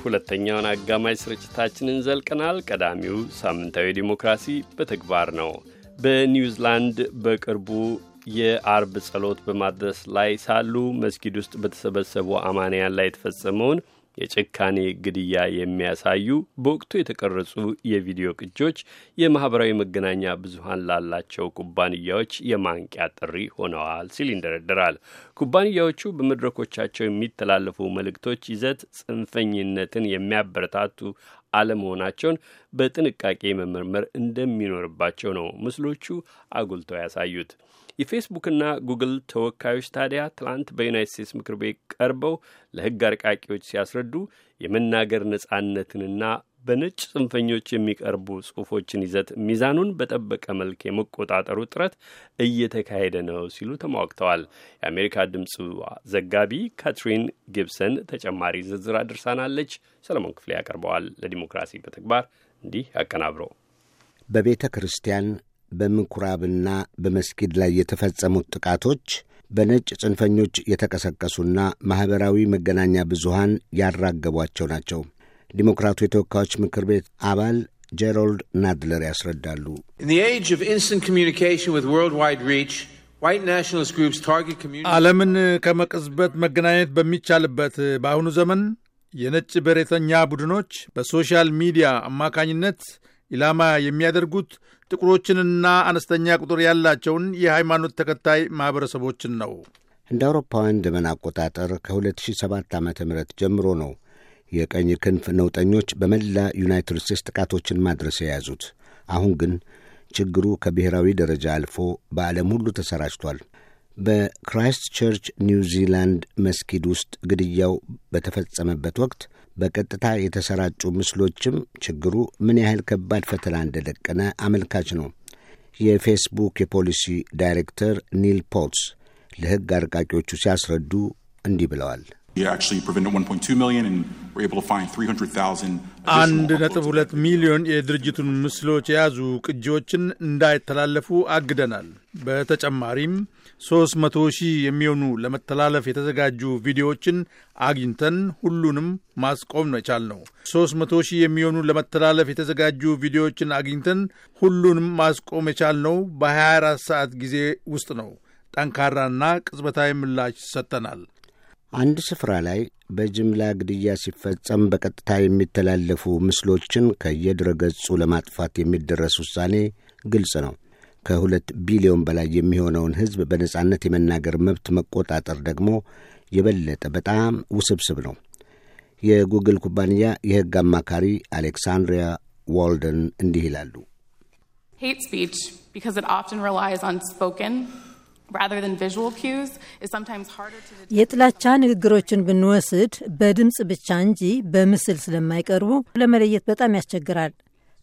ሁለተኛውን አጋማሽ ስርጭታችንን ዘልቀናል። ቀዳሚው ሳምንታዊ ዲሞክራሲ በተግባር ነው። በኒውዚላንድ በቅርቡ የአርብ ጸሎት በማድረስ ላይ ሳሉ መስጊድ ውስጥ በተሰበሰቡ አማንያን ላይ የተፈጸመውን የጭካኔ ግድያ የሚያሳዩ በወቅቱ የተቀረጹ የቪዲዮ ቅጆች የማኅበራዊ መገናኛ ብዙኃን ላላቸው ኩባንያዎች የማንቂያ ጥሪ ሆነዋል ሲል ይንደረደራል። ኩባንያዎቹ በመድረኮቻቸው የሚተላለፉ መልእክቶች ይዘት ጽንፈኝነትን የሚያበረታቱ አለመሆናቸውን በጥንቃቄ መመርመር እንደሚኖርባቸው ነው ምስሎቹ አጉልተው ያሳዩት። የፌስቡክና ጉግል ተወካዮች ታዲያ ትላንት በዩናይት ስቴትስ ምክር ቤት ቀርበው ለሕግ አርቃቂዎች ሲያስረዱ የመናገር ነጻነትንና በነጭ ጽንፈኞች የሚቀርቡ ጽሑፎችን ይዘት ሚዛኑን በጠበቀ መልክ የመቆጣጠሩ ጥረት እየተካሄደ ነው ሲሉ ተሟግተዋል። የአሜሪካ ድምፅ ዘጋቢ ካትሪን ጊብሰን ተጨማሪ ዝርዝር አድርሳናለች። ሰለሞን ክፍሌ ያቀርበዋል። ለዲሞክራሲ በተግባር እንዲህ ያቀናብረው በቤተ ክርስቲያን በምኩራብና በመስጊድ ላይ የተፈጸሙት ጥቃቶች በነጭ ጽንፈኞች የተቀሰቀሱና ማኅበራዊ መገናኛ ብዙሃን ያራገቧቸው ናቸው። ዲሞክራቱ የተወካዮች ምክር ቤት አባል ጄሮልድ ናድለር ያስረዳሉ። ዓለምን ከመቅጽበት መገናኘት በሚቻልበት በአሁኑ ዘመን የነጭ በሬተኛ ቡድኖች በ social media አማካኝነት ኢላማ የሚያደርጉት ጥቁሮችንና አነስተኛ ቁጥር ያላቸውን የሃይማኖት ተከታይ ማኅበረሰቦችን ነው። እንደ አውሮፓውያን ዘመን አቆጣጠር ከ2007 ዓ ም ጀምሮ ነው የቀኝ ክንፍ ነውጠኞች በመላ ዩናይትድ ስቴትስ ጥቃቶችን ማድረስ የያዙት። አሁን ግን ችግሩ ከብሔራዊ ደረጃ አልፎ በዓለም ሁሉ ተሰራጭቷል። በክራይስት ቸርች ኒውዚላንድ መስጊድ ውስጥ ግድያው በተፈጸመበት ወቅት በቀጥታ የተሰራጩ ምስሎችም ችግሩ ምን ያህል ከባድ ፈተና እንደደቀነ አመልካች ነው። የፌስቡክ የፖሊሲ ዳይሬክተር ኒል ፖትስ ለሕግ አርቃቂዎቹ ሲያስረዱ እንዲህ ብለዋል። አንድ ነጥብ ሁለት ሚሊዮን የድርጅቱን ምስሎች የያዙ ቅጂዎችን እንዳይተላለፉ አግደናል። በተጨማሪም ሦስት መቶ ሺህ የሚሆኑ ለመተላለፍ የተዘጋጁ ቪዲዮዎችን አግኝተን ሁሉንም ማስቆም ነው የቻልነው። ሦስት መቶ ሺህ የሚሆኑ ለመተላለፍ የተዘጋጁ ቪዲዮዎችን አግኝተን ሁሉንም ማስቆም የቻልነው በ24 ሰዓት ጊዜ ውስጥ ነው። ጠንካራና ቅጽበታዊ ምላሽ ሰጥተናል። አንድ ስፍራ ላይ በጅምላ ግድያ ሲፈጸም በቀጥታ የሚተላለፉ ምስሎችን ከየድረገጹ ለማጥፋት የሚደረስ ውሳኔ ግልጽ ነው። ከሁለት ቢሊዮን በላይ የሚሆነውን ሕዝብ በነጻነት የመናገር መብት መቆጣጠር ደግሞ የበለጠ በጣም ውስብስብ ነው። የጉግል ኩባንያ የሕግ አማካሪ አሌክሳንድሪያ ዋልደን እንዲህ ይላሉ። hate speech because it often relies on spoken የጥላቻ ንግግሮችን ብንወስድ በድምፅ ብቻ እንጂ በምስል ስለማይቀርቡ ለመለየት በጣም ያስቸግራል።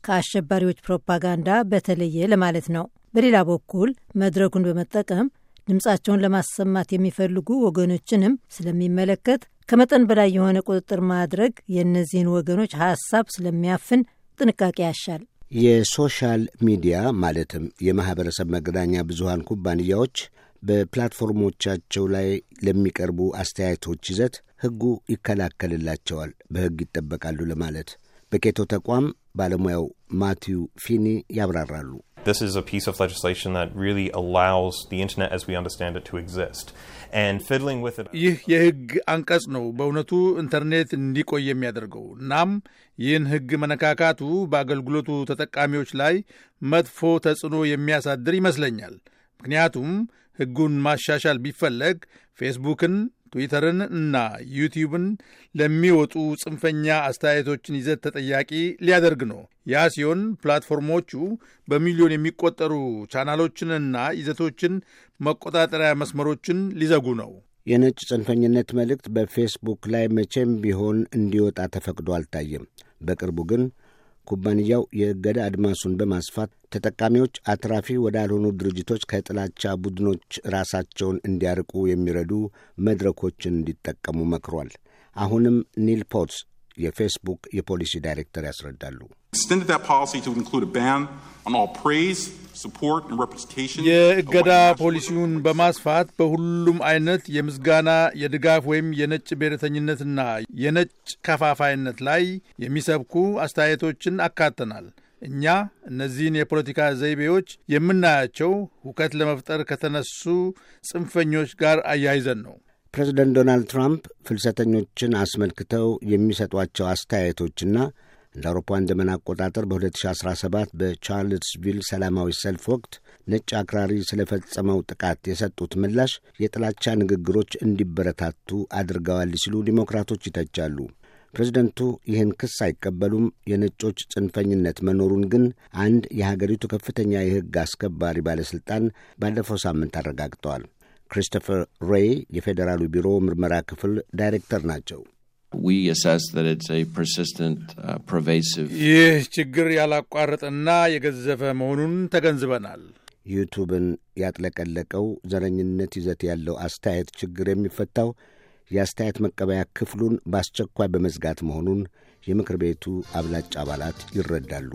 ከአሸባሪዎች ፕሮፓጋንዳ በተለየ ለማለት ነው። በሌላ በኩል መድረኩን በመጠቀም ድምፃቸውን ለማሰማት የሚፈልጉ ወገኖችንም ስለሚመለከት ከመጠን በላይ የሆነ ቁጥጥር ማድረግ የእነዚህን ወገኖች ሀሳብ ስለሚያፍን ጥንቃቄ ያሻል። የ social media ማለትም የማኅበረሰብ መገናኛ ብዙሃን ኩባንያዎች በ platform ኦቻቸው ላይ ለሚቀርቡ አስተያየቶች ይዘት ሕጉ ይከላከልላቸዋል፣ በሕግ ይጠበቃሉ ለማለት በኬቶ ተቋም ባለሙያው ማቲው ፊኒ ያብራራሉ። This is a piece of legislation that really allows the Internet as we understand it to exist. And fiddling with it... ይህ የሕግ አንቀጽ ነው በእውነቱ ኢንተርኔት እንዲቆይ የሚያደርገው። እናም ይህን ሕግ መነካካቱ በአገልግሎቱ ተጠቃሚዎች ላይ መጥፎ ተጽዕኖ የሚያሳድር ይመስለኛል። ምክንያቱም ሕጉን ማሻሻል ቢፈለግ ፌስቡክን፣ ትዊተርን እና ዩቲዩብን ለሚወጡ ጽንፈኛ አስተያየቶችን ይዘት ተጠያቂ ሊያደርግ ነው። ያ ሲሆን platform ኦቹ በሚሊዮን የሚቆጠሩ ቻናሎችንና ይዘቶችን መቆጣጠሪያ መስመሮችን ሊዘጉ ነው። የነጭ ጽንፈኝነት መልእክት በፌስቡክ ላይ መቼም ቢሆን እንዲወጣ ተፈቅዶ አልታየም። በቅርቡ ግን ኩባንያው የእገዳ አድማሱን በማስፋት ተጠቃሚዎች አትራፊ ወዳልሆኑ ድርጅቶች ከጥላቻ ቡድኖች ራሳቸውን እንዲያርቁ የሚረዱ መድረኮችን እንዲጠቀሙ መክሯል። አሁንም ኒል ፖትስ የፌስቡክ የፖሊሲ ዳይሬክተር ያስረዳሉ። የእገዳ ፖሊሲውን በማስፋት በሁሉም አይነት የምስጋና የድጋፍ ወይም የነጭ ብሔረተኝነትና የነጭ ከፋፋይነት ላይ የሚሰብኩ አስተያየቶችን አካተናል። እኛ እነዚህን የፖለቲካ ዘይቤዎች የምናያቸው ሁከት ለመፍጠር ከተነሱ ጽንፈኞች ጋር አያይዘን ነው። ፕሬዚደንት ዶናልድ ትራምፕ ፍልሰተኞችን አስመልክተው የሚሰጧቸው አስተያየቶችና እንደ አውሮፓውያን ዘመን አቆጣጠር በ2017 በቻርልስቪል ሰላማዊ ሰልፍ ወቅት ነጭ አክራሪ ስለፈጸመው ጥቃት የሰጡት ምላሽ የጥላቻ ንግግሮች እንዲበረታቱ አድርገዋል ሲሉ ዲሞክራቶች ይተቻሉ። ፕሬዚደንቱ ይህን ክስ አይቀበሉም። የነጮች ጽንፈኝነት መኖሩን ግን አንድ የሀገሪቱ ከፍተኛ የሕግ አስከባሪ ባለሥልጣን ባለፈው ሳምንት አረጋግጠዋል። ክሪስቶፈር ሬይ የፌዴራሉ ቢሮ ምርመራ ክፍል ዳይሬክተር ናቸው። ይህ ችግር ያላቋረጠና የገዘፈ መሆኑን ተገንዝበናል። ዩቱብን ያጥለቀለቀው ዘረኝነት ይዘት ያለው አስተያየት ችግር የሚፈታው የአስተያየት መቀበያ ክፍሉን በአስቸኳይ በመዝጋት መሆኑን የምክር ቤቱ አብላጭ አባላት ይረዳሉ።